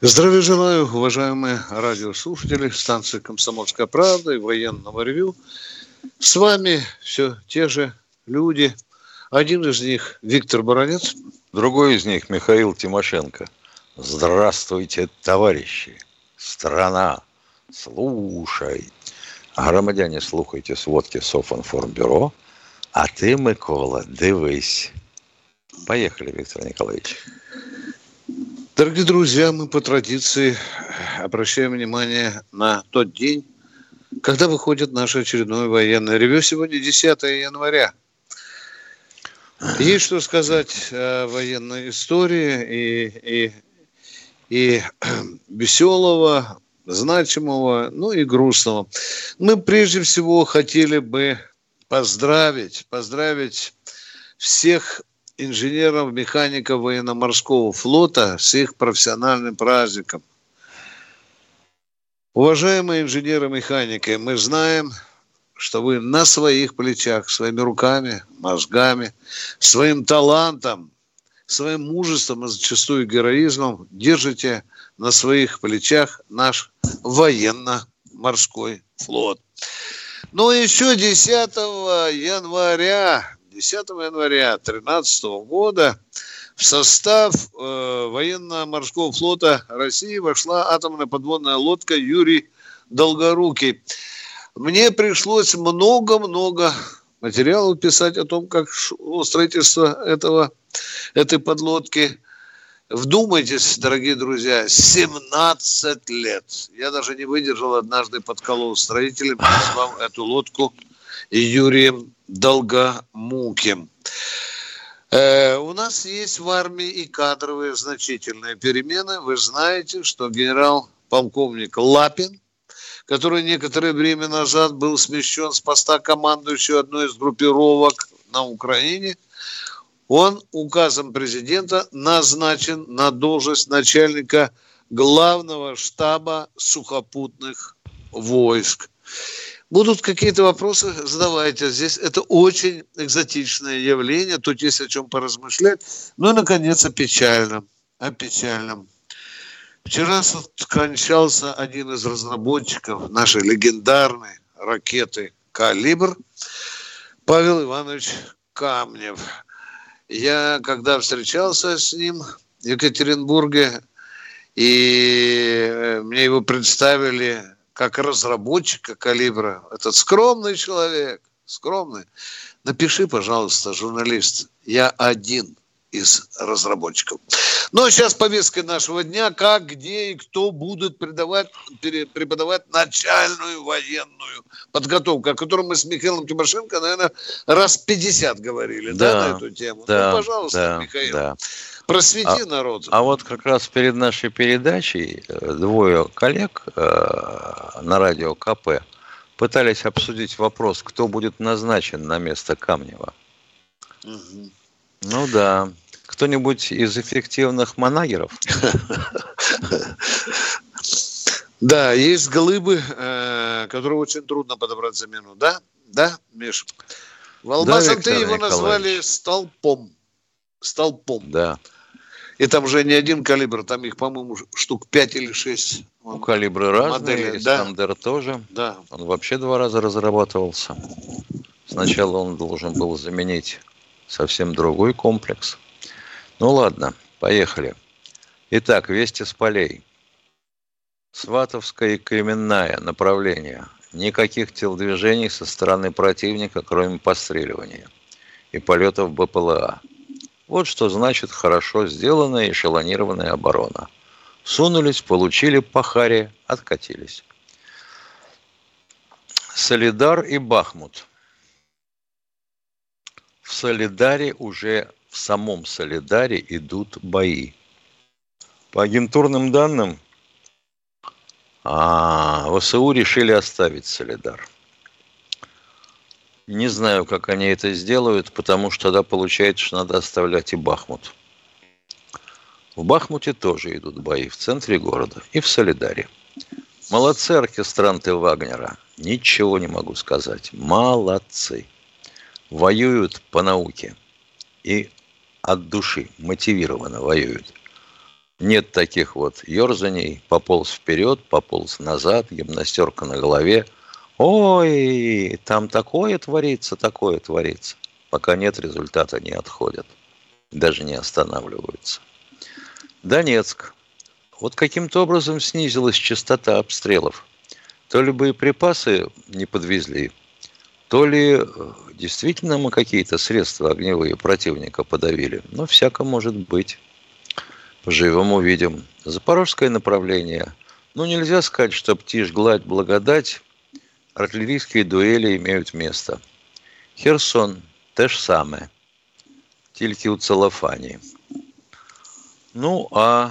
Здравия желаю, уважаемые радиослушатели станции «Комсомольская правда» и военного ревю. С вами все те же люди. Один из них Виктор Баранец. Другой из них Михаил Тимошенко. Здравствуйте, товарищи! Страна, слушай! Громадяне, слухайте сводки Софинформбюро. А ты, Микола, дивись. Поехали, Виктор Николаевич. Дорогие друзья, мы по традиции обращаем внимание на тот день, когда выходит наше очередное военное ревю. Сегодня 10 января. Есть что сказать о военной истории и, и, и веселого, значимого, ну и грустного. Мы прежде всего хотели бы поздравить, поздравить всех инженеров, механиков военно-морского флота с их профессиональным праздником. Уважаемые инженеры-механики, мы знаем, что вы на своих плечах, своими руками, мозгами, своим талантом, своим мужеством и зачастую героизмом держите на своих плечах наш военно-морской флот. Ну, еще 10 января 10 января 2013 года в состав э, военно-морского флота России вошла атомная подводная лодка Юрий Долгорукий. Мне пришлось много-много материалов писать о том, как строительство этого, этой подлодки. Вдумайтесь, дорогие друзья, 17 лет. Я даже не выдержал однажды подколол строителем, назвал эту лодку Юрием Долгомуким. Э, у нас есть в армии и кадровые значительные перемены. Вы знаете, что генерал-полковник Лапин, который некоторое время назад был смещен с поста командующего одной из группировок на Украине, он указом президента назначен на должность начальника главного штаба сухопутных войск. Будут какие-то вопросы, задавайте. Здесь это очень экзотичное явление, тут есть о чем поразмышлять. Ну и, наконец, о печальном. О печальном. Вчера скончался один из разработчиков нашей легендарной ракеты «Калибр» Павел Иванович Камнев. Я, когда встречался с ним в Екатеринбурге, и мне его представили как разработчика калибра, этот скромный человек, скромный, напиши, пожалуйста, журналист, я один из разработчиков. Ну, а сейчас повестка нашего дня, как, где и кто будут преподавать, преподавать начальную военную подготовку, о которой мы с Михаилом Тимошенко, наверное, раз 50 говорили, да, да на эту тему. Да, ну, пожалуйста, да, Михаил. Да. Просвети а, народ. А вот как раз перед нашей передачей э, двое коллег э, на радио КП пытались обсудить вопрос, кто будет назначен на место Камнева. Угу. Ну да. Кто-нибудь из эффективных манагеров? Да, есть глыбы, э, которые очень трудно подобрать замену. Да? Да, Миш? В Алмаз-Антей его назвали столпом. Столпом. Да. И там уже не один калибр, там их, по-моему, штук 5 или 6. Ну, калибры разные, модели. да. тоже. Да. Он вообще два раза разрабатывался. Сначала он должен был заменить совсем другой комплекс. Ну ладно, поехали. Итак, вести с полей. Сватовская и Кременная направление. Никаких телодвижений со стороны противника, кроме постреливания и полетов БПЛА. Вот что значит хорошо сделанная эшелонированная оборона. Сунулись, получили по откатились. Солидар и Бахмут. В Солидаре уже в самом Солидаре идут бои. По агентурным данным, а ВСУ решили оставить Солидар. Не знаю, как они это сделают, потому что тогда получается, что надо оставлять и Бахмут. В Бахмуте тоже идут бои в центре города и в Солидаре. Молодцы оркестранты Вагнера. Ничего не могу сказать. Молодцы. Воюют по науке. И от души, мотивированно воюют. Нет таких вот ерзаний, пополз вперед, пополз назад, гимнастерка на голове. Ой, там такое творится, такое творится. Пока нет результата, не отходят. Даже не останавливаются. Донецк. Вот каким-то образом снизилась частота обстрелов. То ли боеприпасы не подвезли, то ли э, действительно мы какие-то средства огневые противника подавили. Но всяко может быть. Поживем, увидим. Запорожское направление. Ну, нельзя сказать, что птишь, гладь, благодать. Артиллерийские дуэли имеют место. Херсон – те ж саме. Тільки у целлофане. Ну, а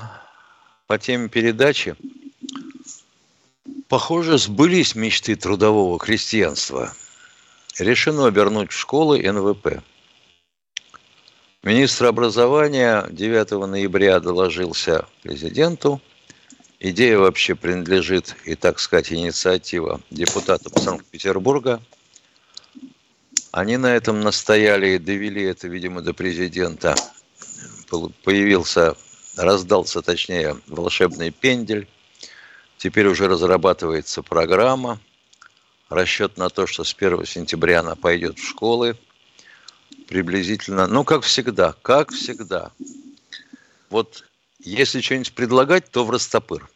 по теме передачи, похоже, сбылись мечты трудового крестьянства. Решено обернуть в школы НВП. Министр образования 9 ноября доложился президенту. Идея вообще принадлежит, и так сказать, инициатива депутатам Санкт-Петербурга. Они на этом настояли и довели это, видимо, до президента. Появился раздался, точнее, волшебный пендель. Теперь уже разрабатывается программа. Расчет на то, что с 1 сентября она пойдет в школы. Приблизительно, ну, как всегда, как всегда. Вот если что-нибудь предлагать, то в растопыр.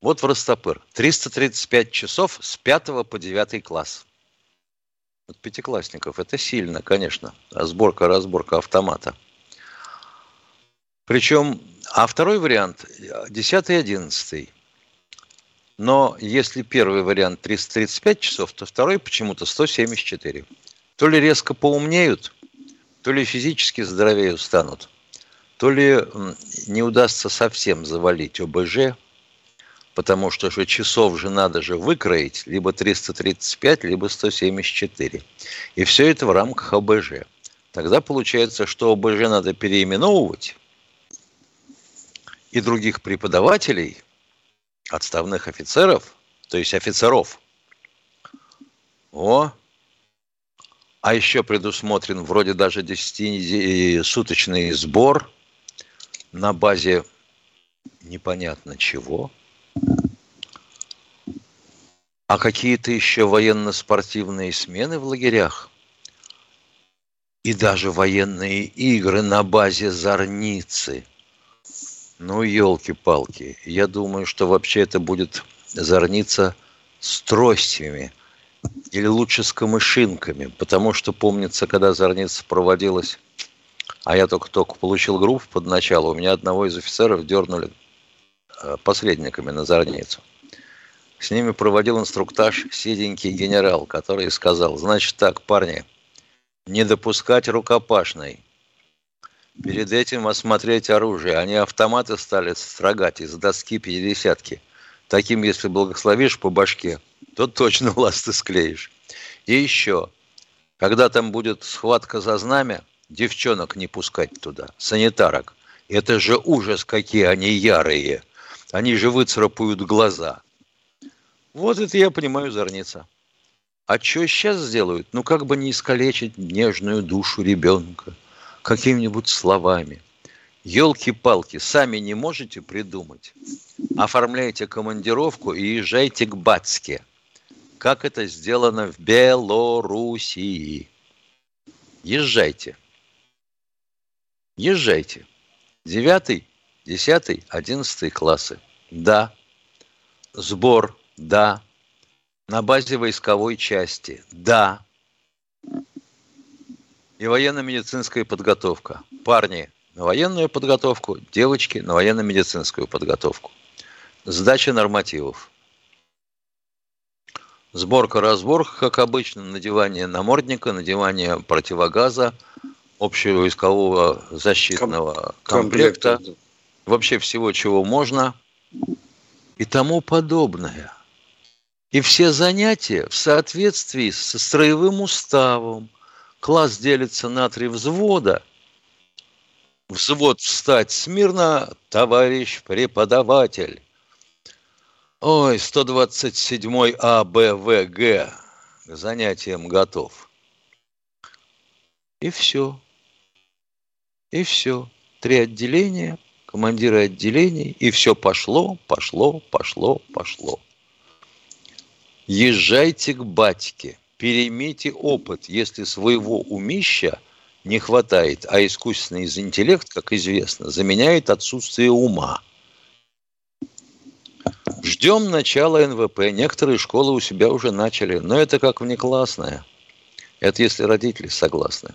Вот в растопыр. 335 часов с 5 по 9 класс. Вот пятиклассников. Это сильно, конечно. Разборка, разборка автомата. Причем, а второй вариант 10 и 11. Но если первый вариант 335 часов, то второй почему-то 174. То ли резко поумнеют, то ли физически здоровее станут, то ли не удастся совсем завалить ОБЖ, потому что же часов же надо же выкроить либо 335, либо 174. И все это в рамках ОБЖ. Тогда получается, что ОБЖ надо переименовывать, и других преподавателей, отставных офицеров, то есть офицеров. О, а еще предусмотрен вроде даже 10-суточный сбор на базе непонятно чего. А какие-то еще военно-спортивные смены в лагерях. И даже военные игры на базе Зорницы – ну, елки-палки. Я думаю, что вообще это будет зорница с тростями. Или лучше с камышинками. Потому что, помнится, когда зорница проводилась, а я только-только получил группу под начало, у меня одного из офицеров дернули э, посредниками на зорницу. С ними проводил инструктаж седенький генерал, который сказал, значит так, парни, не допускать рукопашной – Перед этим осмотреть оружие. Они автоматы стали строгать из доски пятидесятки. Таким, если благословишь по башке, то точно ласты склеишь. И еще, когда там будет схватка за знамя, девчонок не пускать туда, санитарок. Это же ужас, какие они ярые. Они же выцарапают глаза. Вот это я понимаю, зорница. А что сейчас сделают? Ну, как бы не искалечить нежную душу ребенка какими-нибудь словами. Елки-палки, сами не можете придумать. Оформляйте командировку и езжайте к Бацке. Как это сделано в Белоруссии. Езжайте. Езжайте. Девятый, десятый, одиннадцатый классы. Да. Сбор. Да. На базе войсковой части. Да и военно-медицинская подготовка. Парни на военную подготовку, девочки на военно-медицинскую подготовку. Сдача нормативов. Сборка-разборка, как обычно, надевание намордника, надевание противогаза, общевойскового защитного комплекта, комплекта, вообще всего, чего можно и тому подобное. И все занятия в соответствии со строевым уставом. Класс делится на три взвода. Взвод встать смирно, товарищ преподаватель. Ой, 127 А, Б, В, Г. К занятиям готов. И все. И все. Три отделения, командиры отделений, и все пошло, пошло, пошло, пошло. Езжайте к батьке, переймите опыт, если своего умища не хватает, а искусственный интеллект, как известно, заменяет отсутствие ума. Ждем начала НВП. Некоторые школы у себя уже начали, но это как внеклассное. Это если родители согласны.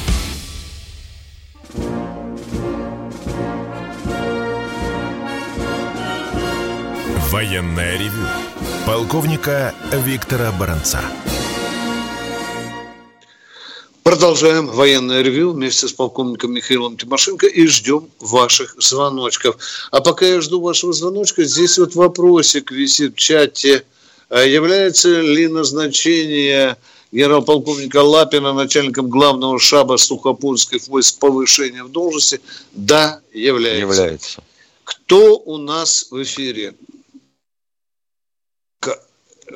Военное ревю полковника Виктора Баранца. Продолжаем военное ревю вместе с полковником Михаилом Тимошенко и ждем ваших звоночков. А пока я жду вашего звоночка, здесь вот вопросик висит в чате. А является ли назначение генерал-полковника Лапина начальником главного штаба сухопутских войск повышения в должности? Да, является. Является. Кто у нас в эфире?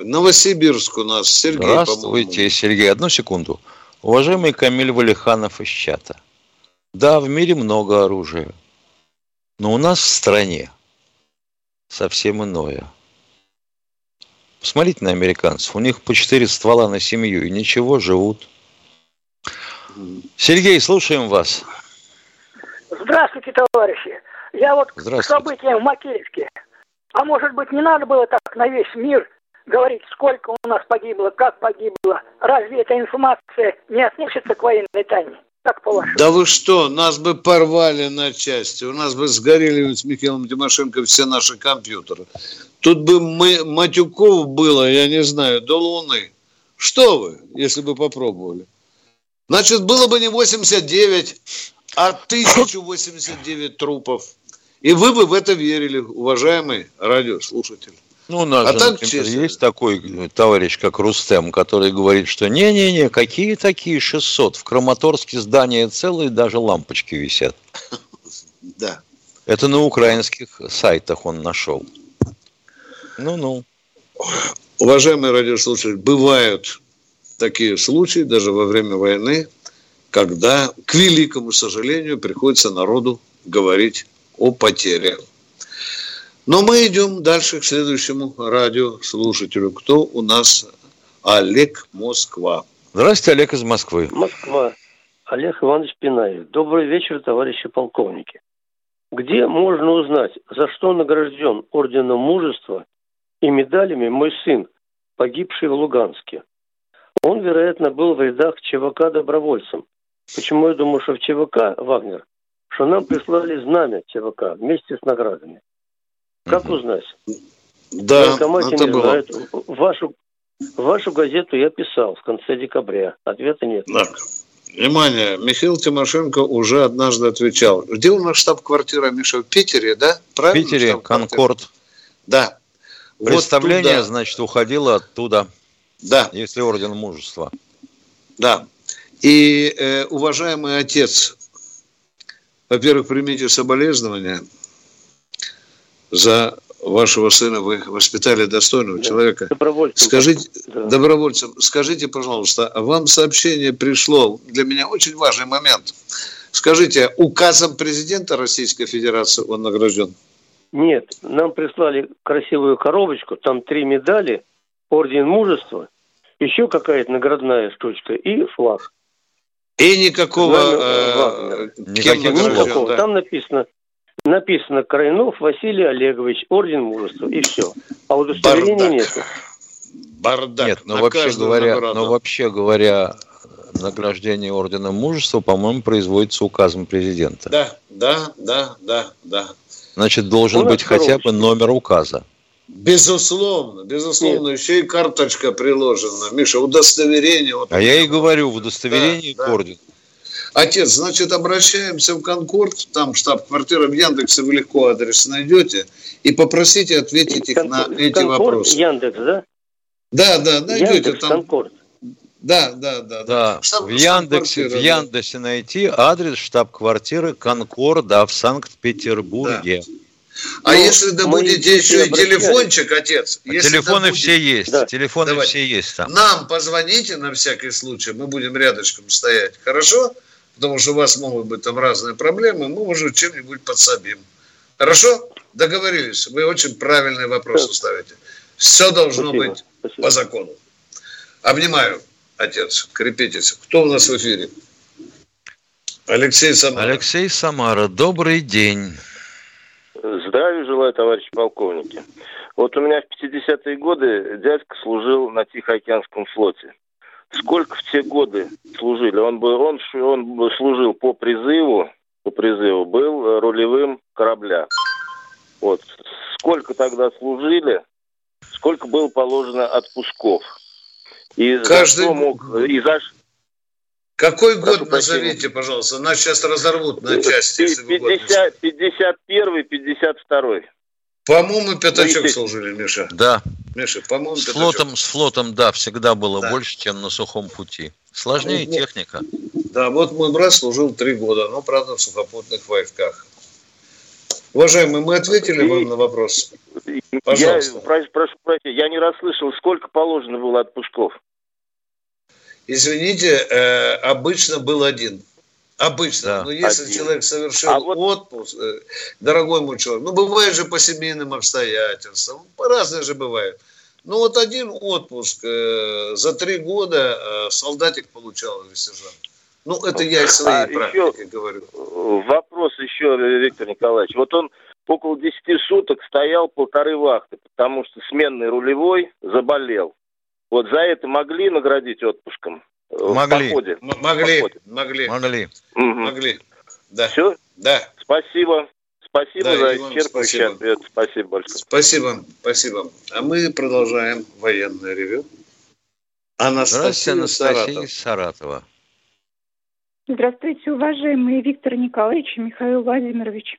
Новосибирск у нас. Сергей, Здравствуйте, Сергей. Одну секунду. Уважаемый Камиль Валиханов из чата. Да, в мире много оружия. Но у нас в стране совсем иное. Посмотрите на американцев. У них по четыре ствола на семью и ничего, живут. Сергей, слушаем вас. Здравствуйте, товарищи. Я вот к событиям в Макеевске. А может быть, не надо было так на весь мир говорить, сколько у нас погибло, как погибло. Разве эта информация не относится к военной тайне? Как по-вашему? Да вы что, нас бы порвали на части, у нас бы сгорели с Михаилом Тимошенко все наши компьютеры. Тут бы мы, матюков было, я не знаю, до Луны. Что вы, если бы попробовали? Значит, было бы не 89, а 1089 трупов. И вы бы в это верили, уважаемый радиослушатель. Ну, у нас а же, так, например, честно. есть такой э, товарищ, как Рустем, который говорит, что не-не-не, какие такие 600? В Краматорске здания целые, даже лампочки висят. Да. Это на украинских сайтах он нашел. Ну-ну. Уважаемые радиослушатели, бывают такие случаи даже во время войны, когда, к великому сожалению, приходится народу говорить о потере. Но мы идем дальше к следующему радиослушателю. Кто у нас? Олег Москва. Здравствуйте, Олег из Москвы. Москва. Олег Иванович Пинаев. Добрый вечер, товарищи полковники. Где можно узнать, за что награжден орденом мужества и медалями мой сын, погибший в Луганске? Он, вероятно, был в рядах ЧВК добровольцем. Почему я думаю, что в ЧВК Вагнер? Что нам прислали знамя ЧВК вместе с наградами. Как узнать? Да, это не было. Знают. Вашу, вашу газету я писал в конце декабря. Ответа нет. Так. Внимание, Михаил Тимошенко уже однажды отвечал. Где у нас штаб-квартира, Миша? В Питере, да? Правильно? В Питере, Конкорд. Да. Представление, вот значит, уходило оттуда. Да. Если орден мужества. Да. И, э, уважаемый отец, во-первых, примите соболезнования за вашего сына вы воспитали достойного да, человека. Добровольцем. Скажите, да. добровольцем, скажите, пожалуйста, а вам сообщение пришло, для меня очень важный момент. Скажите, указом президента Российской Федерации он награжден? Нет, нам прислали красивую коробочку, там три медали, орден мужества, еще какая-то наградная штучка и флаг. И никакого... Знамя, э, никакого. Да? Там написано написано Крайнов Василий Олегович, орден мужества, и все. А удостоверения нет. Бардак. Нет, но вообще говоря, но вообще говоря, награждение орденом мужества, по-моему, производится указом президента. Да, да, да, да, да. Значит, должен быть хотя бы номер указа. Безусловно, безусловно, Нет. еще и карточка приложена. Миша, удостоверение. Вот а я и говорю, в удостоверении да, к ордену. Отец, значит, обращаемся в Конкорд, там штаб-квартира в Яндексе, вы легко адрес найдете, и попросите ответить их Конкорд, на эти Конкорд, вопросы. Яндекс, да? Да, да, найдете Яндекс, там. Конкорд. Да, да, да. да. Штаб, в, Яндексе, в Яндексе да. найти адрес штаб-квартиры Конкорда в Санкт-Петербурге. Да. А ну, если добудете еще и телефончик, отец? А телефоны добудете... все есть. Да. Телефоны Давайте. все есть там. Нам позвоните на всякий случай, мы будем рядышком стоять. Хорошо? Потому что у вас могут быть там разные проблемы, мы, уже чем-нибудь подсобим. Хорошо? Договорились. Вы очень правильный вопрос ставите. Все должно Спасибо. быть Спасибо. по закону. Обнимаю, отец. Крепитесь. Кто у нас в эфире? Алексей Самара. Алексей Самара, добрый день. Здравия желаю, товарищи полковники. Вот у меня в 50-е годы дядька служил на Тихоокеанском флоте. Сколько в те годы служили? Он, бы, он, он служил по призыву, по призыву, был рулевым корабля. Вот. Сколько тогда служили, сколько было положено отпусков. И Каждый... за мог... И за... Какой Прошу год назовите, пожалуйста? Нас сейчас разорвут на части. 50, 51 52 По-моему, пятачок ну, служили, Миша. Да. Миша, по-моему, с флотом, с флотом, да, всегда было да. больше, чем на сухом пути. Сложнее ну, техника. Да, вот мой брат служил три года, но, правда, в сухопутных войсках. Уважаемый, мы ответили вам на вопрос? Пожалуйста. Я, прошу, прошу прощения, я не расслышал, сколько положено было отпусков? Извините, э, обычно был один. Обычно. Да, Но если один. человек совершил а вот... отпуск, э, дорогой мой человек, ну бывает же по семейным обстоятельствам, по-разному же бывает. Ну вот один отпуск э, за три года э, солдатик получал или сержант. Ну, это я из своей а практики еще говорю. Вопрос еще, Виктор Николаевич. Вот он около 10 суток стоял полторы вахты, потому что сменный рулевой заболел. Вот за это могли наградить отпуском? Э, могли. В походе? Могли. В походе. Могли. Могли. Угу. Могли. Да. Все? Да. Спасибо. Спасибо да, за исчерпывающий ответ. Спасибо большое. Спасибо. Спасибо. А мы продолжаем военное ревю. Анастасия, Анастасия из Саратова. Здравствуйте, уважаемые Виктор Николаевич и Михаил Владимирович.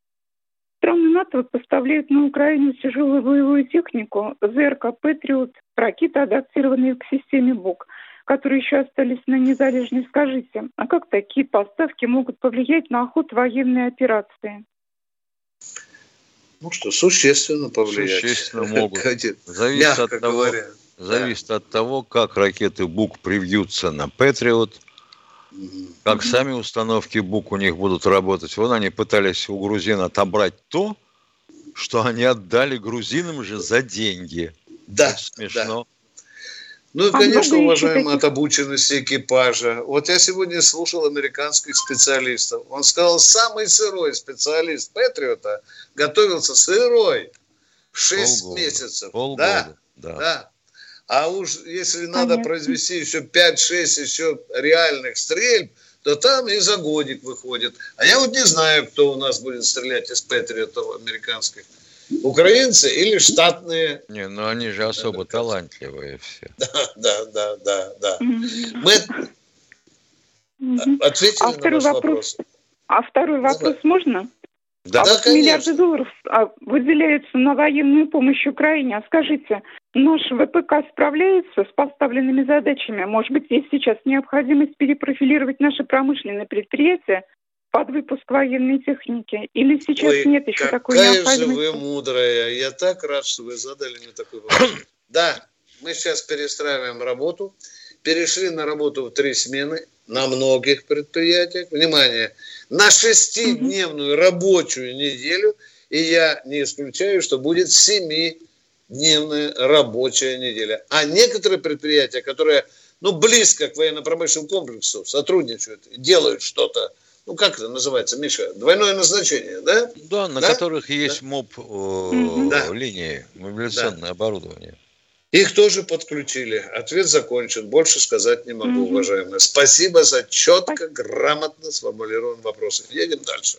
Страны НАТО поставляют на Украину тяжелую боевую технику ЗРК «Патриот», ракеты, адаптированные к системе БУК, которые еще остались на незалежной. Скажите, а как такие поставки могут повлиять на ход военной операции? Ну что, существенно повлиять. Существенно могут. Зависит, от того, зависит от того, как ракеты БУК привьются на «Патриот», как сами установки БУК у них будут работать. Вон они пытались у грузин отобрать то, что они отдали грузинам же за деньги. Да, Это смешно. Да. Ну и, а конечно, уважаемые от обученности экипажа. Вот я сегодня слушал американских специалистов. Он сказал, самый сырой специалист Патриота готовился сырой. Шесть месяцев. Полгода. Да, да. да. А уж если надо Понятно. произвести еще 5-6 еще реальных стрельб, то там и за годик выходит. А я вот не знаю, кто у нас будет стрелять из Патриотов американских. Украинцы или штатные? Не, ну они же особо талантливые все. Да, да, да, да, да. Мы ответили а на ваш вопрос. вопрос. А второй вопрос да. можно? Да, а да, вот конечно. миллиарды долларов а, выделяются на военную помощь Украине. А скажите, наш ВПК справляется с поставленными задачами? Может быть, есть сейчас необходимость перепрофилировать наши промышленные предприятия под выпуск военной техники? Или сейчас Ой, нет еще такой необходимости? Какая же вы мудрая. Я так рад, что вы задали мне такой вопрос. Да, мы сейчас перестраиваем работу. Перешли на работу в три смены на многих предприятиях. Внимание, на шестидневную рабочую неделю, и я не исключаю, что будет семидневная рабочая неделя. А некоторые предприятия, которые ну, близко к военно-промышленному комплексу сотрудничают, делают что-то ну как это называется, Миша, двойное назначение, да? Да, на да? которых есть да? МОП э, да. линии, мобилизационное да. оборудование. Их тоже подключили. Ответ закончен. Больше сказать не могу, угу. уважаемые. Спасибо за четко, грамотно сформулированный вопрос. Едем дальше.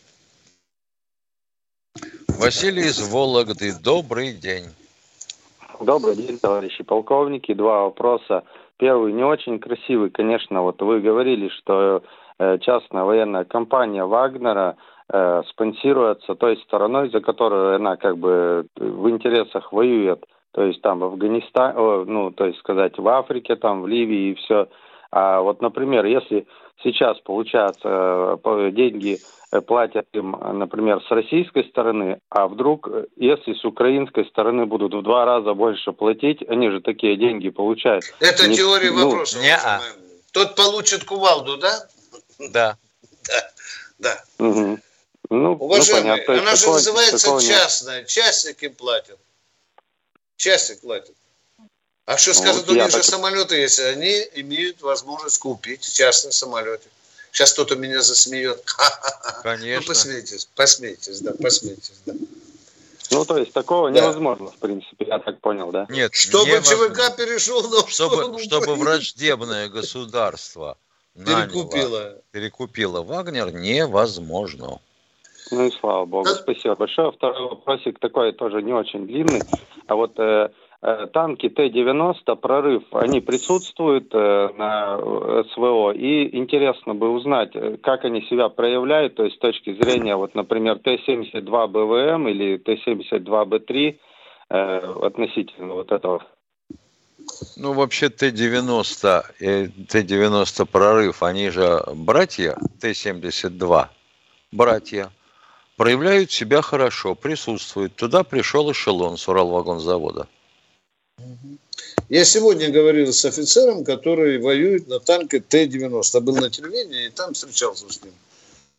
Василий из Вологды. Добрый день. Добрый день, товарищи полковники. Два вопроса. Первый не очень красивый, конечно. Вот вы говорили, что э, частная военная компания Вагнера э, спонсируется той стороной, за которую она как бы в интересах воюет то есть там в Афганистане, ну, то есть сказать, в Африке, там, в Ливии и все. А вот, например, если сейчас, получается, э, деньги э, платят им, например, с российской стороны, а вдруг, э, если с украинской стороны будут в два раза больше платить, они же такие деньги получают. Это не, теория ну, вопроса. Не -а. Тот получит кувалду, да? Да. Да. да. Угу. Ну, Уважаемые, ну, она же такого, называется такого частная, частники платят частник платит. А что ну, скажут, вот у них же так... самолеты есть, они имеют возможность купить частный самолеты. Сейчас кто-то меня засмеет. Конечно. Ну, посмейтесь, посмейтесь, да, посмейтесь, да. Ну, то есть такого да. невозможно, в принципе, я так понял, да? Нет, Чтобы невозможно. ЧВК перешел на чтобы, чтобы враждебное государство перекупило. Наняло, перекупило Вагнер, невозможно. Ну и слава богу. Да. Спасибо большое. Второй вопросик такой тоже не очень длинный. А вот э, э, танки Т-90, прорыв, они присутствуют э, на СВО. И интересно бы узнать, э, как они себя проявляют, то есть с точки зрения, вот, например, Т-72 БВМ или Т-72 Б3 э, относительно вот этого. Ну, вообще Т-90 и Т-90 прорыв, они же братья Т-72, братья проявляют себя хорошо, присутствуют. Туда пришел эшелон с Уралвагонзавода. Я сегодня говорил с офицером, который воюет на танке Т-90. Был на телевидении и там встречался с ним.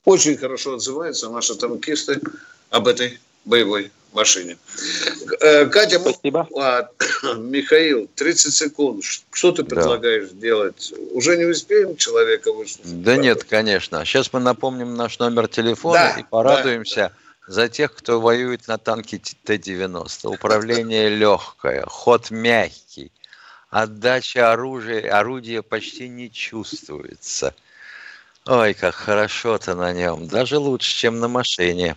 Очень хорошо отзываются наши танкисты об этой боевой машине. Э, Катя, Спасибо. А, Михаил, 30 секунд. Что ты предлагаешь да. делать? Уже не успеем человека выслушать? Да нет, конечно. Сейчас мы напомним наш номер телефона да, и порадуемся да. за тех, кто воюет на танке Т-90. Управление легкое, ход мягкий, отдача оружия, орудия почти не чувствуется. Ой, как хорошо-то на нем. Даже лучше, чем на машине.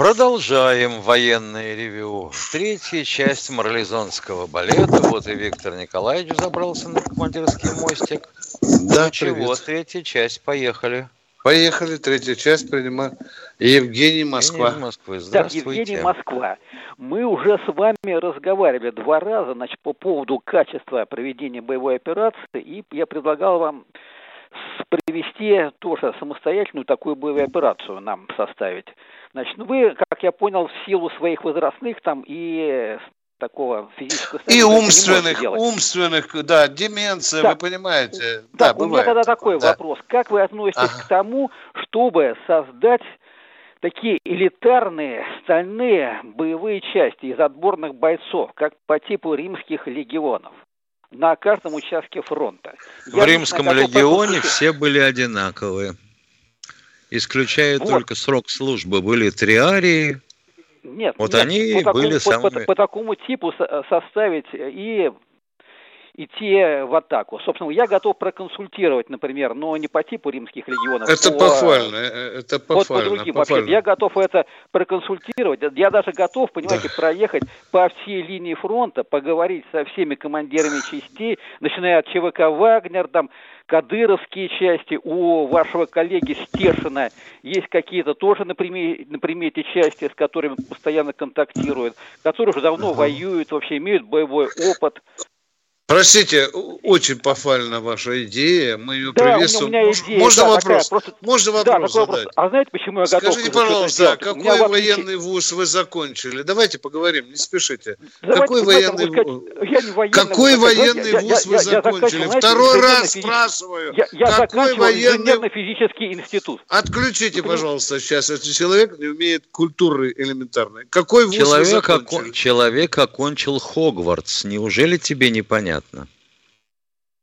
Продолжаем военное ревю. Третья часть марлезонского балета. Вот и Виктор Николаевич забрался на командирский мостик. Да, ну, чего, третья часть, поехали. Поехали, третья часть принимаем. Евгений Москва. Евгений Москвы. Здравствуйте. Так, Евгений Москва. Мы уже с вами разговаривали два раза значит, по поводу качества проведения боевой операции, и я предлагал вам провести тоже самостоятельную такую боевую операцию нам составить. Значит, ну вы, как я понял, в силу своих возрастных там и такого физического И умственных, умственных, да, деменция, да. вы понимаете. Да, да у меня тогда такой да. вопрос. Как вы относитесь ага. к тому, чтобы создать такие элитарные стальные боевые части из отборных бойцов, как по типу римских легионов? На каждом участке фронта. В Я Римском легионе все были одинаковые. Исключая вот. только срок службы, были триарии. Нет, вот нет, они по были такому, самыми... по, по, по такому типу составить и идти в атаку. Собственно, я готов проконсультировать, например, но не по типу римских легионов. Это по, похвально, э, э, это похвально. Вот по другим похвально. вообще. Я готов это проконсультировать. Я даже готов, понимаете, да. проехать по всей линии фронта, поговорить со всеми командирами частей, начиная от ЧВК «Вагнер», там, кадыровские части, у вашего коллеги Стешина есть какие-то тоже на примете, на примете части, с которыми постоянно контактируют, которые уже давно воюют, вообще имеют боевой опыт. Простите, очень пофальна ваша идея, мы ее да, приветствуем. У меня идея, можно да, вопрос? Такая, просто... Можно вопрос да, задать? Вопрос. А знаете, почему я готов? Скажите, пожалуйста, какой военный вуз вы закончили? Давайте поговорим, не спешите. Давайте какой военный вуз? Я не военный какой военный я, вуз я, вы я, закончили? Я Второй раз спрашиваю. Я, я какой военный... физический институт. Отключите, пожалуйста, сейчас. Этот человек не умеет культуры элементарной. Какой вуз человек вы закончили? Человек окончил Хогвартс. Неужели тебе непонятно?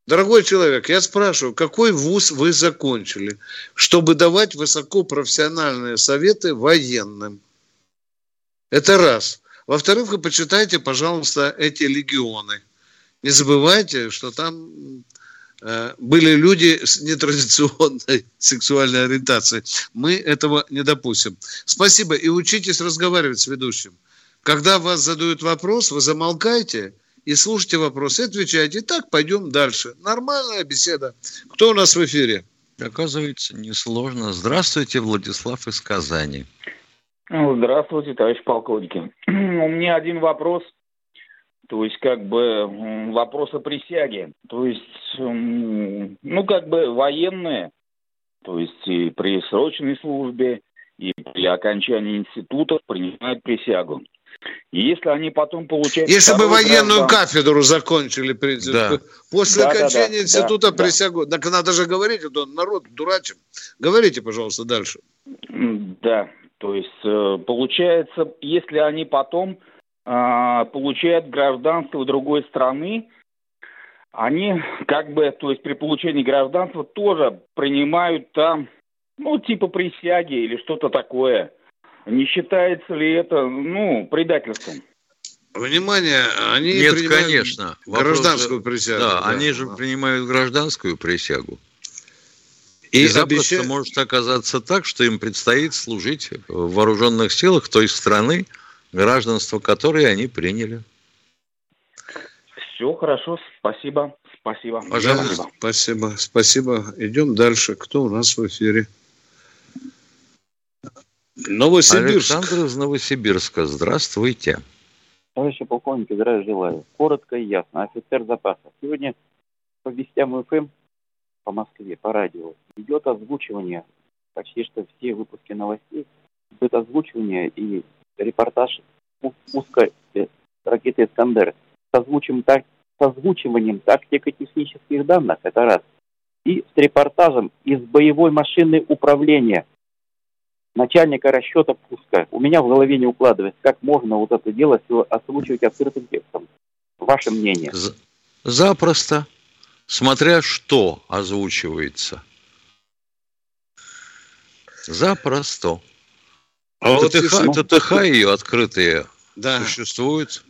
Дорогой человек, я спрашиваю, какой вуз вы закончили, чтобы давать высокопрофессиональные советы военным? Это раз. Во-вторых, вы почитайте, пожалуйста, эти легионы. Не забывайте, что там э, были люди с нетрадиционной сексуальной ориентацией. Мы этого не допустим. Спасибо. И учитесь разговаривать с ведущим. Когда вас задают вопрос, вы замолкаете – и слушайте вопросы, отвечайте. Так, пойдем дальше. Нормальная беседа. Кто у нас в эфире? Оказывается, несложно. Здравствуйте, Владислав из Казани. Ну, здравствуйте, товарищ полковники. У меня один вопрос. То есть, как бы, вопрос о присяге. То есть, ну, как бы, военные, то есть, и при срочной службе, и при окончании институтов принимают присягу. И если они потом получают... Если бы военную граждан... кафедру закончили, принципе, да. после да, окончания да, да, института да, присягу... Да. Так надо же говорить, это народ дурачим. Говорите, пожалуйста, дальше. Да, то есть э, получается, если они потом э, получают гражданство другой страны, они как бы, то есть при получении гражданства тоже принимают там, ну, типа присяги или что-то такое. Не считается ли это, ну, предательством? Внимание, они Нет, принимают конечно. гражданскую Вопрос, присягу. Да, да, они же да. принимают гражданскую присягу. И, и запросто обеща... может оказаться так, что им предстоит служить в вооруженных силах той страны, гражданство которой они приняли. Все хорошо, спасибо, спасибо. Пожалуйста, спасибо, спасибо. Идем дальше. Кто у нас в эфире? Новосибирск. Александр из Новосибирска. Здравствуйте. Товарищи полковники, здравия желаю. Коротко и ясно. Офицер запаса. Сегодня по вестям ФМ по Москве, по радио, идет озвучивание почти что все выпуски новостей. Идет озвучивание и репортаж пуска э, ракеты «Искандер» с, озвучим, так, с озвучиванием тактико-технических данных, это раз, и с репортажем из боевой машины управления – начальника расчета пуска. У меня в голове не укладывается, как можно вот это дело все озвучивать открытым текстом. Ваше мнение? Запросто. Смотря что озвучивается. Запросто. А ТТХ, вот ТТХ ее открытые да. существуют.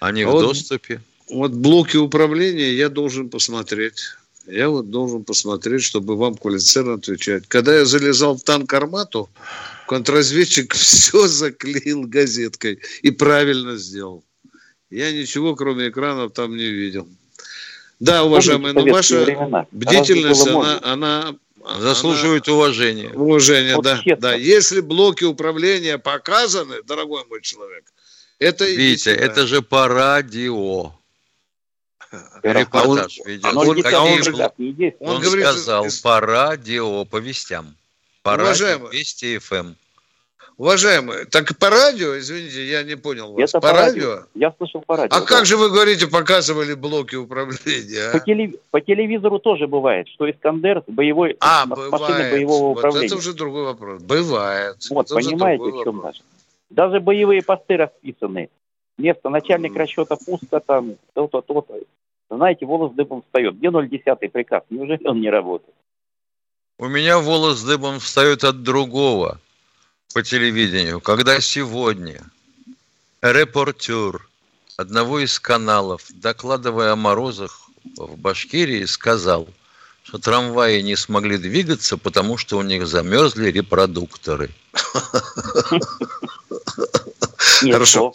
Они а в вот, доступе. Вот блоки управления я должен посмотреть. Я вот должен посмотреть, чтобы вам квалифицированно отвечать. Когда я залезал в танк «Армату», контрразведчик все заклеил газеткой и правильно сделал. Я ничего, кроме экранов, там не видел. Да, уважаемые, но ваша времена. бдительность, она, она, заслуживает она, уважения. Уважения, вот да, да. Если блоки управления показаны, дорогой мой человек, это... Витя, это же по радио. Репортаж а ведет. Он, он, он, он, он говорит, сказал по радио, по вестям. По радио, Вести ФМ. Эм. Уважаемые, так по радио, извините, я не понял вас. Это по, по радио? радио? Я слышал по радио. А да. как же вы говорите, показывали блоки управления? А? По, телев... по телевизору тоже бывает, что Искандер боевой а, машины боевого вот управления. Это уже другой вопрос. Бывает. Вот, это понимаете, в чем даже. Даже боевые посты расписаны. Место начальник расчета пуска там, то-то, то-то. Знаете, волос дыбом встает. Где 010 приказ? Неужели он не работает? У меня волос дыбом встает от другого по телевидению, когда сегодня репортер одного из каналов, докладывая о морозах в Башкирии, сказал, что трамваи не смогли двигаться, потому что у них замерзли репродукторы. Хорошо.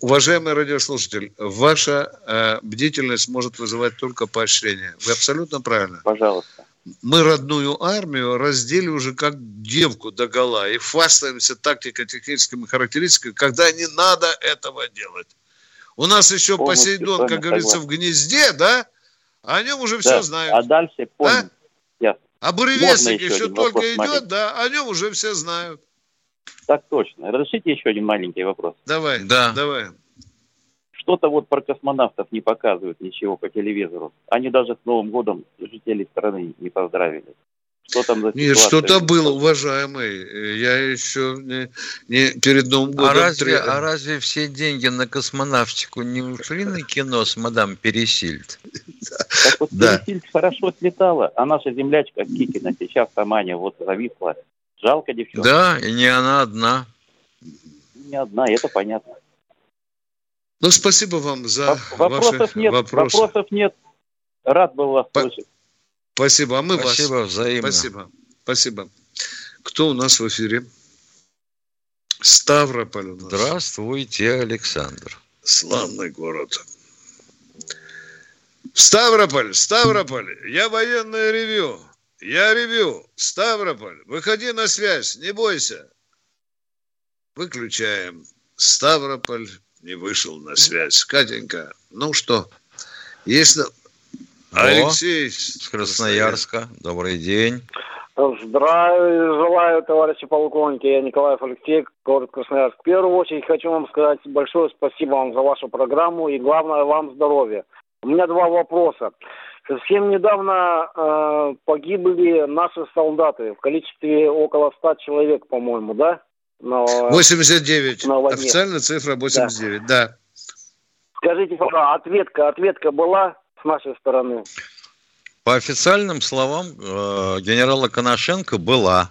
Уважаемый радиослушатель, ваша э, бдительность может вызывать только поощрение. Вы абсолютно правильно. Пожалуйста. Мы родную армию раздели уже как девку до гола и хвастаемся тактико-техническими характеристиками, когда не надо этого делать. У нас еще Полностью Посейдон, как говорится, согласен. в гнезде, да? А о нем уже да. все знают. А дальше понял. Да? А буревестник еще, еще только идет, маленький. да, о нем уже все знают. Так точно. Разрешите еще один маленький вопрос? Давай, да. давай. Что-то вот про космонавтов не показывают ничего по телевизору. Они даже с Новым годом жителей страны не поздравили. Что там за Нет, что-то было, уважаемый. Я еще не, не перед Новым а годом... А разве, а разве все деньги на космонавтику не ушли на кино с мадам Пересильд? Так вот, да. Пересильд хорошо слетала, а наша землячка Кикина сейчас в Тамане вот зависла. Жалко девчонка. Да, и не она одна. Не одна, это понятно. Ну, спасибо вам за вопросов ваши нет, вопросы. Вопросов нет. Рад был вас По- слышать. Спасибо, а мы Спасибо, вас. взаимно. Спасибо, спасибо. Кто у нас в эфире? Ставрополь у нас. Здравствуйте, Александр. Славный город. Ставрополь, Ставрополь, я военное ревю. Я ревю. Ставрополь, выходи на связь, не бойся. Выключаем. Ставрополь не вышел на связь. Катенька, ну что, если Алексей с Красноярска. Добрый день. Здравия желаю, товарищи полковники. Я Николаев Алексей, город Красноярск. В первую очередь хочу вам сказать большое спасибо вам за вашу программу и, главное, вам здоровья. У меня два вопроса. Совсем недавно э, погибли наши солдаты в количестве около 100 человек, по-моему, да? На, 89. На Официальная цифра 89, да. да. Скажите, пожалуйста, ответка, ответка была? с нашей стороны? По официальным словам э, генерала Коношенко была.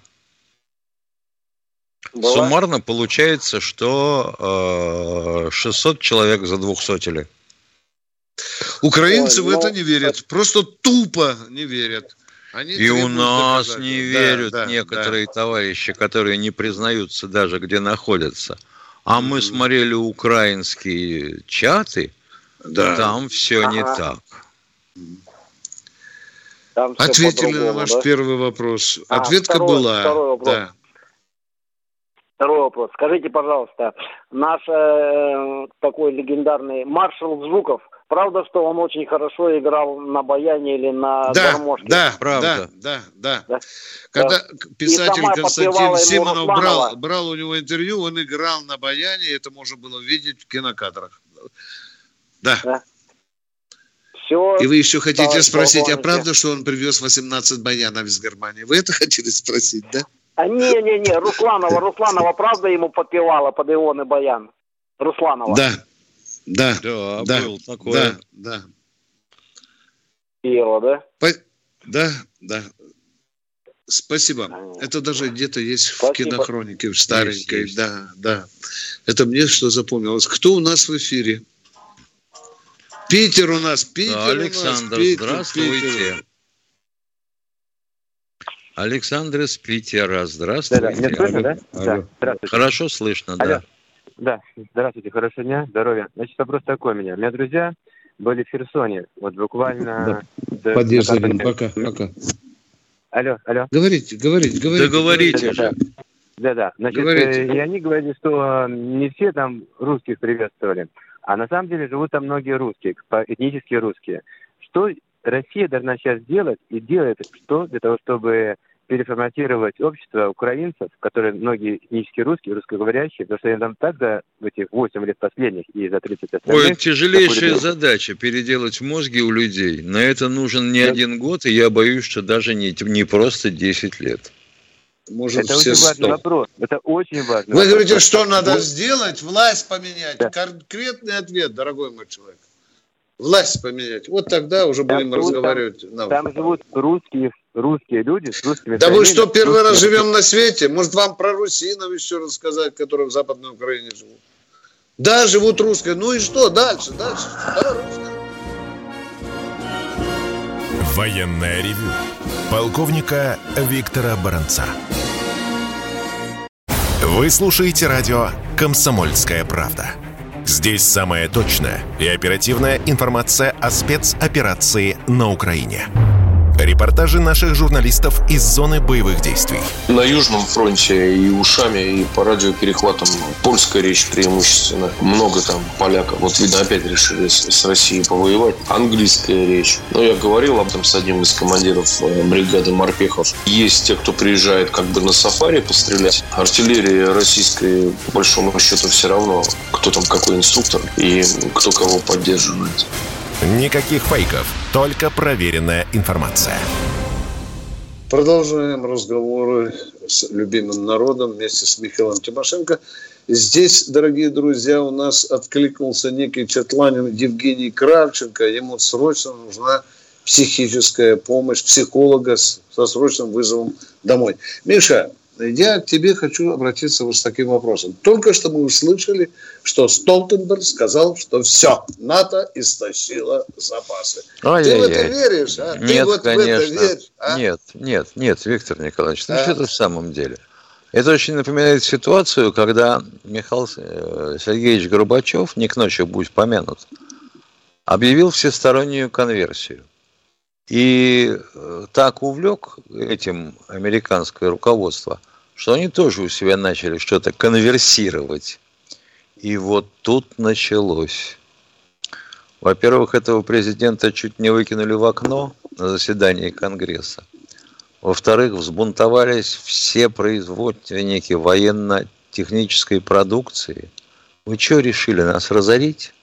была. Суммарно получается, что э, 600 человек за двухсотили. Украинцы Ой, в это не верят. Просто тупо не верят. Они и у нас доказать. не верят да, некоторые да. товарищи, которые не признаются даже, где находятся. А мы смотрели украинские чаты, да. там все ага. не так. Там Ответили на ваш да? первый вопрос. А, Ответка второй, была. Второй вопрос. Да. Второй вопрос. Скажите, пожалуйста, наш э, такой легендарный маршал Звуков, правда, что он очень хорошо играл на баяне или на да, гармошке? Да, правда. Да, да, да. да. Когда да. писатель Константин Симонов брал, брал у него интервью, он играл на баяне, это можно было видеть в кинокадрах. Да. да. Все. И вы еще хотите спросить, а правда, что он привез 18 баянов из Германии? Вы это хотели спросить, да? А не-не-не, Русланова, Русланова, правда ему подпевала под Ионы баян? Русланова. Да, да, да, да, был такой. Да, да. Да? По... Да, да. Спасибо. Это даже где-то есть Спасибо. в кинохронике, в старенькой. Есть, есть. Да, да. Это мне что запомнилось. Кто у нас в эфире? Питер у нас, Питер да, Александр, у нас, Питер, здравствуйте. Питер. Александр из Питера, здравствуйте. Да, да. слышно, да? да? Здравствуйте. Хорошо слышно, Алло. да. Да, здравствуйте, хорошего дня, здоровья. Значит, вопрос такой у меня. У меня друзья были в Херсоне, вот буквально... Да. Поддерживаем, пока, пока. Алло, алло. Говорите, говорите, говорите. Да говорите же. Да, да. Значит, говорите. Э, и они говорили, что не все там русских приветствовали. А на самом деле живут там многие русские, этнические русские. Что Россия должна сейчас делать и делает что для того, чтобы переформатировать общество украинцев, которые многие этнические русские, русскоговорящие, потому что они там так за этих 8 лет последних и за 30 остальных... Ой, тяжелейшая задача переделать мозги у людей. На это нужен не да. один год, и я боюсь, что даже не, не просто 10 лет. Может, это все очень важный 100. вопрос. Это очень важный Вы вопрос. говорите, что надо вот. сделать? Власть поменять. Да. Конкретный ответ, дорогой мой человек. Власть поменять. Вот тогда уже там будем живут, разговаривать. Там, там живут русские, русские люди с русскими Да вы что, первый раз живем на свете? Может, вам про русинов еще рассказать, которые в Западной Украине живут? Да, живут русские. Ну и что? Дальше, дальше. Да, Военная ревю. Полковника Виктора Баранца. Вы слушаете радио «Комсомольская правда». Здесь самая точная и оперативная информация о спецоперации на Украине. Репортажи наших журналистов из зоны боевых действий. На Южном фронте и ушами, и по радиоперехватам польская речь преимущественно. Много там поляков. Вот, видно, опять решили с Россией повоевать. Английская речь. Но я говорил об этом с одним из командиров э, бригады морпехов. Есть те, кто приезжает как бы на сафари пострелять. Артиллерия российская, по большому счету, все равно, кто там какой инструктор и кто кого поддерживает. Никаких фейков, только проверенная информация. Продолжаем разговоры с любимым народом вместе с Михаилом Тимошенко. Здесь, дорогие друзья, у нас откликнулся некий Четланин Евгений Кравченко. Ему срочно нужна психическая помощь психолога со срочным вызовом домой. Миша, я к тебе хочу обратиться вот с таким вопросом. Только что мы услышали, что Столтенберг сказал, что все, НАТО истощило запасы. Ай Ты в это веришь? А? Нет, Ты вот конечно. в это веришь? А? Нет, нет, нет, Виктор Николаевич, ну а? что это в самом деле? Это очень напоминает ситуацию, когда Михаил э, Сергеевич Горбачев, не к ночи будет помянут, объявил всестороннюю конверсию. И э, так увлек этим американское руководство, что они тоже у себя начали что-то конверсировать. И вот тут началось. Во-первых, этого президента чуть не выкинули в окно на заседании Конгресса. Во-вторых, взбунтовались все производственники военно-технической продукции. Вы что решили нас разорить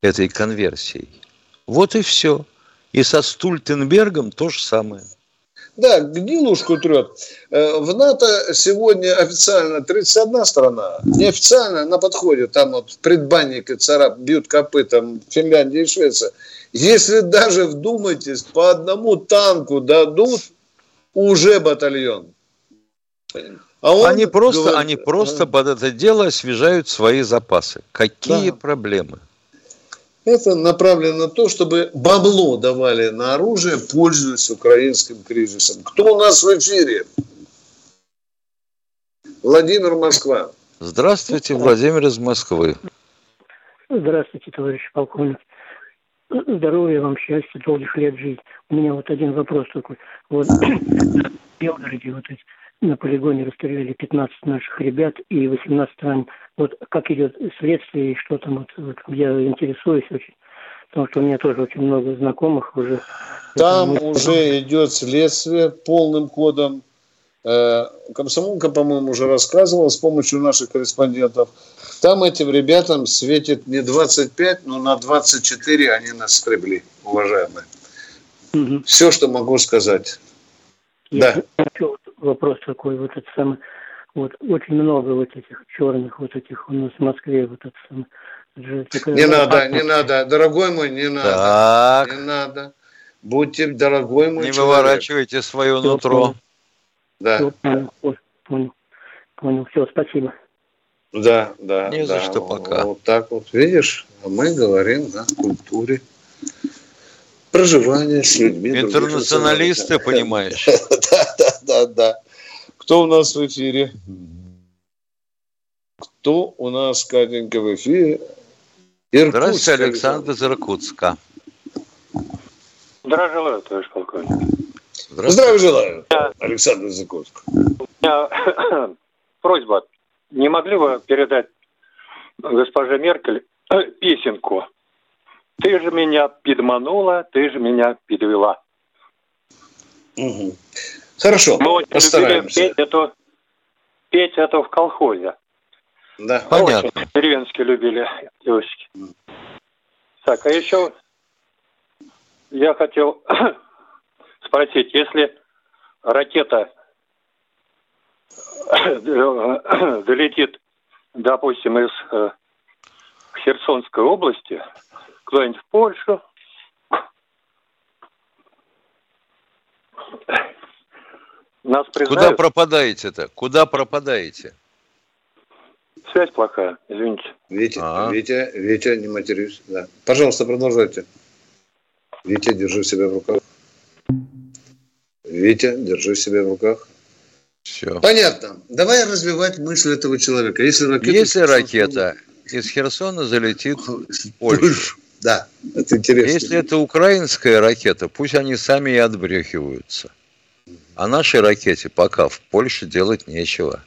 этой конверсией? Вот и все. И со Стультенбергом то же самое. Да, гнилушку трет. Э, в НАТО сегодня официально 31 страна, неофициально на подходе, там вот предбанники царап бьют копытом Финляндия и Швеция. Если даже вдумайтесь, по одному танку дадут уже батальон. А они просто, говорит, они просто под это дело освежают свои запасы. Какие да. проблемы? Это направлено на то, чтобы бабло давали на оружие, пользуясь украинским кризисом. Кто у нас в эфире? Владимир Москва. Здравствуйте, Владимир из Москвы. Здравствуйте, товарищ полковник. Здоровья вам, счастья, долгих лет жить. У меня вот один вопрос такой. Вот в Белгороде вот эти на полигоне расстреляли 15 наших ребят и 18 раненых. Вот как идет следствие и что там, вот, вот я интересуюсь очень, потому что у меня тоже очень много знакомых уже. Там Это... уже идет следствие полным ходом. Э, комсомолка, по-моему, уже рассказывал с помощью наших корреспондентов. Там этим ребятам светит не 25, но на 24 они нас скребли, уважаемые. Угу. Все, что могу сказать. Я да. Хочу вопрос такой, вот это самое, вот очень много вот этих черных, вот этих у нас в Москве, вот это самое. Не надо, не надо, дорогой мой, не надо. Так. Не надо. Будьте, дорогой мой Не человек. выворачивайте свое Все, нутро. Понял. Да. Все, понял, понял, понял. Все, спасибо. Да, да. Не да. за что пока. Вот так вот, видишь, а мы говорим о культуре проживания с людьми. Интернационалисты, понимаешь. Да, да, да, да. Кто у нас в эфире? Кто у нас, Катенька, в эфире? Иркутск, Здравствуйте, Александр из Иркутска. Здравия желаю, товарищ полковник. Здравия желаю, Александр из Иркутска. У меня просьба. Не могли бы передать госпоже Меркель э, песенку ты же меня подманула, ты же меня подвела. Угу. Хорошо, Мы очень постараемся. Петь это, петь это в колхозе. Да, понятно. Очень деревенские любили девочки. Так, а еще я хотел спросить, если ракета долетит, допустим, из э, Херсонской области, куда-нибудь в Польшу. Нас признают. Куда пропадаете-то? Куда пропадаете? Связь плохая, извините. Витя, А-а. Витя, Витя, не матерюсь. Да. Пожалуйста, продолжайте. Витя, держи себя в руках. Витя, держи себя в руках. Все. Понятно. Давай развивать мысль этого человека. Если ракета, Если ракета из Херсона залетит в Польшу, да, это интересно. Если это украинская ракета, пусть они сами и отбрехиваются. А нашей ракете пока в Польше делать нечего.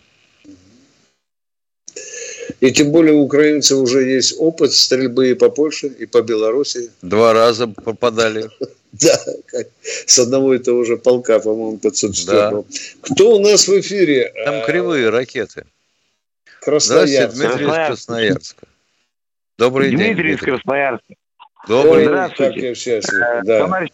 И тем более у украинцев уже есть опыт стрельбы и по Польше, и по Беларуси. Два раза попадали. Да, с одного и того же полка, по-моему, 504 Кто у нас в эфире? Там кривые ракеты. Красноярск. Здравствуйте, Дмитрий из Красноярска. Добрый Дмитрий день. Дмитрий из Красноярска. Добрый день. Здравствуйте. Э, да.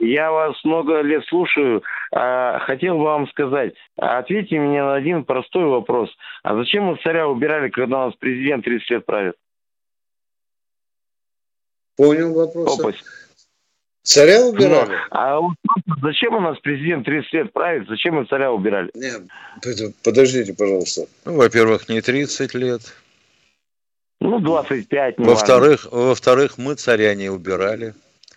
Я вас много лет слушаю. А, хотел бы вам сказать, ответьте мне на один простой вопрос. А зачем мы царя убирали, когда у нас президент 30 лет правит? Понял вопрос. Царя убирали? Ну, а вот зачем у нас президент 30 лет правит? Зачем мы царя убирали? Нет, подождите, пожалуйста. Ну, во-первых, не 30 лет. Ну, 25. Во-вторых, во-вторых, мы царя не убирали.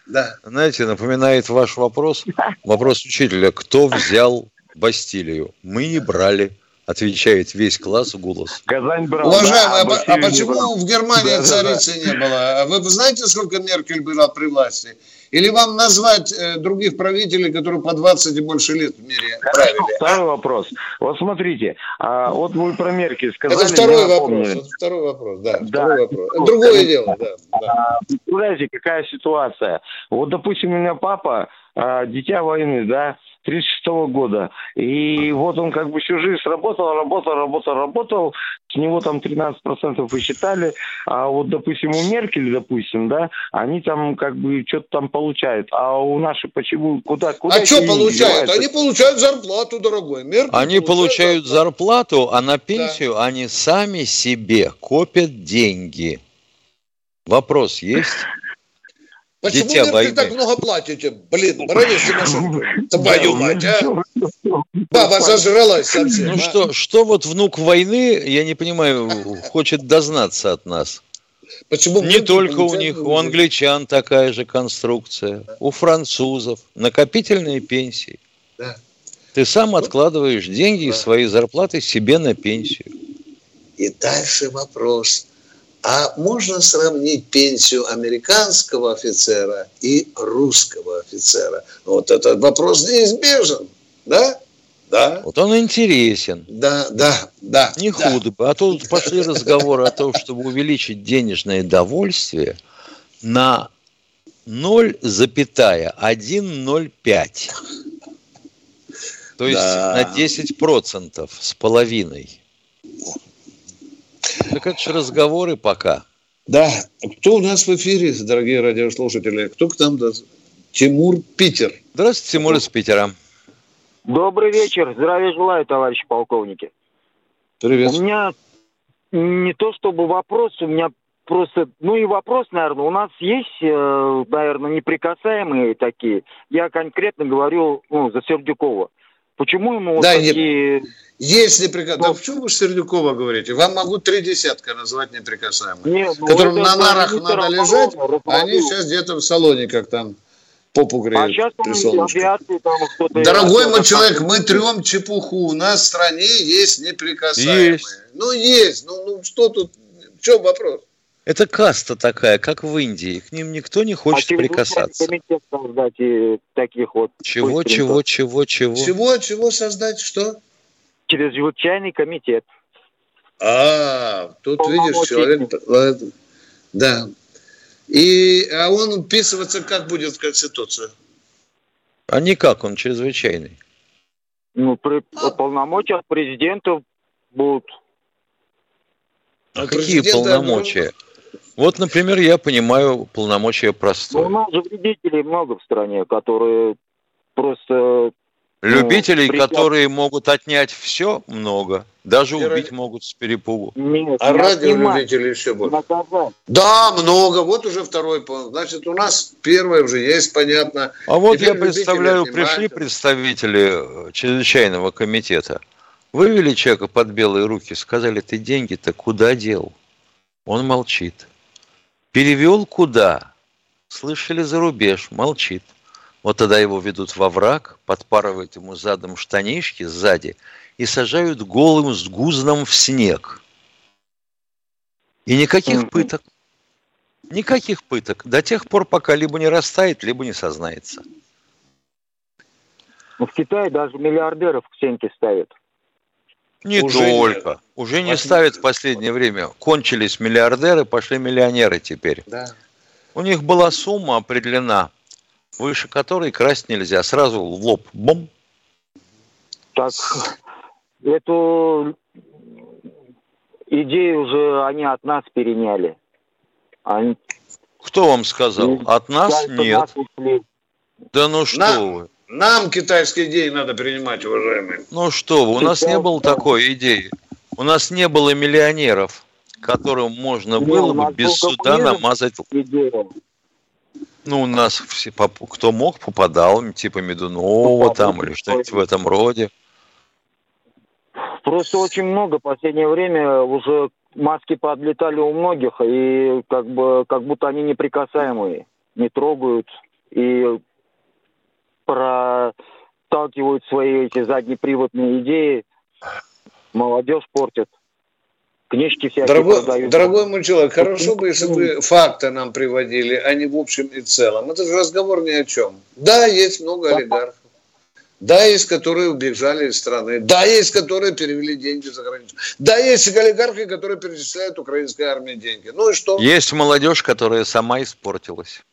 Да. Знаете, напоминает ваш вопрос, вопрос учителя, кто взял Бастилию? Мы не брали. Отвечает весь класс голос. Казань брал. Уважаемый, да, а, а почему в Германии да, царицы да. не было? А вы знаете, сколько Меркель была при власти? Или вам назвать э, других правителей, которые по 20 и больше лет в мире правили? Второй вопрос. Вот смотрите, а, вот вы про Меркель сказали. Это второй вопрос. Это второй вопрос, да. да. Второй вопрос. Это другое дело, да. да. Представляете, какая ситуация? Вот, допустим, у меня папа, а, дитя войны, да, 36 года. И вот он как бы всю жизнь работал, работал, работал, работал. С него там 13% высчитали. А вот, допустим, у Меркель, допустим, да, они там как бы что-то там получают. А у наших почему, куда, куда А что получают? Они получают зарплату, дорогой. Меркель они получают зарплату, а на пенсию да. они сами себе копят деньги. Вопрос есть? Почему Дитя войны. так много платите? Блин, бронишься машинку. Твою мать, а? Баба зажралась совсем. Ну а? что, что вот внук войны, я не понимаю, хочет дознаться от нас? Почему не только у них, у англичан такая же конструкция, у французов накопительные пенсии. Да. Ты сам откладываешь деньги из своей зарплаты себе на пенсию. И дальше вопрос а можно сравнить пенсию американского офицера и русского офицера? Вот этот вопрос неизбежен, да? Да. Вот он интересен. Да, да, да. Не да. худо бы. А тут пошли разговоры о том, чтобы увеличить денежное довольствие на 0,105. То есть да. на 10% с половиной. Так это же разговоры пока. Да. Кто у нас в эфире, дорогие радиослушатели? Кто к нам? Тимур Питер. Здравствуйте, Тимур из Питера. Добрый вечер. Здравия желаю, товарищи полковники. Привет. У меня не то чтобы вопрос, у меня просто, ну и вопрос, наверное, у нас есть, э, наверное, неприкасаемые такие. Я конкретно говорю ну, за Сердюкова. Почему ему да, вот такие... Не... Есть неприкасаемые. Да в чем вы Сердюкова говорите? Вам могу три десятка назвать неприкасаемых. Нет, ну которым на нарах надо лежать, а они сейчас где-то в салоне как там попу греют. А сейчас при солнышке. там Дорогой мой человек, мы трем чепуху. У нас в стране есть неприкасаемые. Есть. Ну, есть. Ну, ну что тут? В чем вопрос? Это каста такая, как в Индии. К ним никто не хочет а прикасаться. Комитет создать и таких вот. Чего, чего, чего, чего? Чего, чего создать? Что? Чрезвычайный комитет. А, тут видишь, человек... Да. И, а он вписываться как будет в Конституцию? А никак, он чрезвычайный. Ну, при а. полномочия президента будут. А, а какие полномочия? Вот, например, я понимаю полномочия простое. Ну, у нас же вредителей много в стране, которые просто... Ну, Любителей, ну, которые могут отнять все, много. Даже убить ради... могут с перепугу. Нет, а радиолюбителей еще больше. Наказать. Да, много. Вот уже второй Значит, у нас первое уже есть, понятно. А вот Теперь я представляю, пришли представители э, чрезвычайного комитета, вывели человека под белые руки, сказали, ты деньги-то куда дел? Он молчит. Перевел куда? Слышали за рубеж, молчит. Вот тогда его ведут во враг, подпарывают ему задом штанишки сзади и сажают голым с гузном в снег. И никаких пыток. Никаких пыток. До тех пор, пока либо не растает, либо не сознается. Ну, в Китае даже миллиардеров к стенке ставят. Не уже только. Нет. Уже не ставят в последнее время. Кончились миллиардеры, пошли миллионеры теперь. Да. У них была сумма определена, выше которой красть нельзя. Сразу в лоб. Бом. Так, эту идею уже они от нас переняли. Они... Кто вам сказал? От нас нет. Нас да ну что На... вы. Нам китайские идеи надо принимать, уважаемые. Ну что вы, у нас не было такой идеи. У нас не было миллионеров, которым можно было бы без суда намазать. Ну, у нас все, кто мог, попадал, типа Медунова там или что-нибудь в этом роде. Просто очень много в последнее время уже маски подлетали у многих, и как бы как будто они неприкасаемые, не трогают. И проталкивают свои эти заднеприводные идеи, молодежь портит. Книжки всякие дорогой, продают. Дорогой мой человек, хорошо бы, если бы факты нам приводили, а не в общем и целом. Это же разговор ни о чем. Да, есть много олигархов. Да, есть, которые убежали из страны. Да, есть, которые перевели деньги за границу. Да, есть олигархи, которые перечисляют украинской армии деньги. Ну и что? Есть молодежь, которая сама испортилась.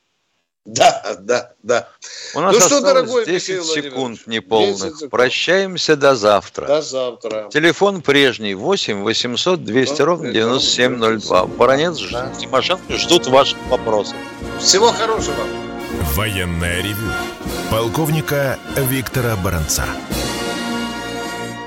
Да, да, да. У нас ну что, дорогой 10 Михаил секунд неполных. Секунд. Прощаемся до завтра. До завтра. Телефон прежний 8 800 200 ровно 9702. Баронец да. Тимошенко ждут ваших вопросов. Всего хорошего. Военная ревю. Полковника Виктора Баранца.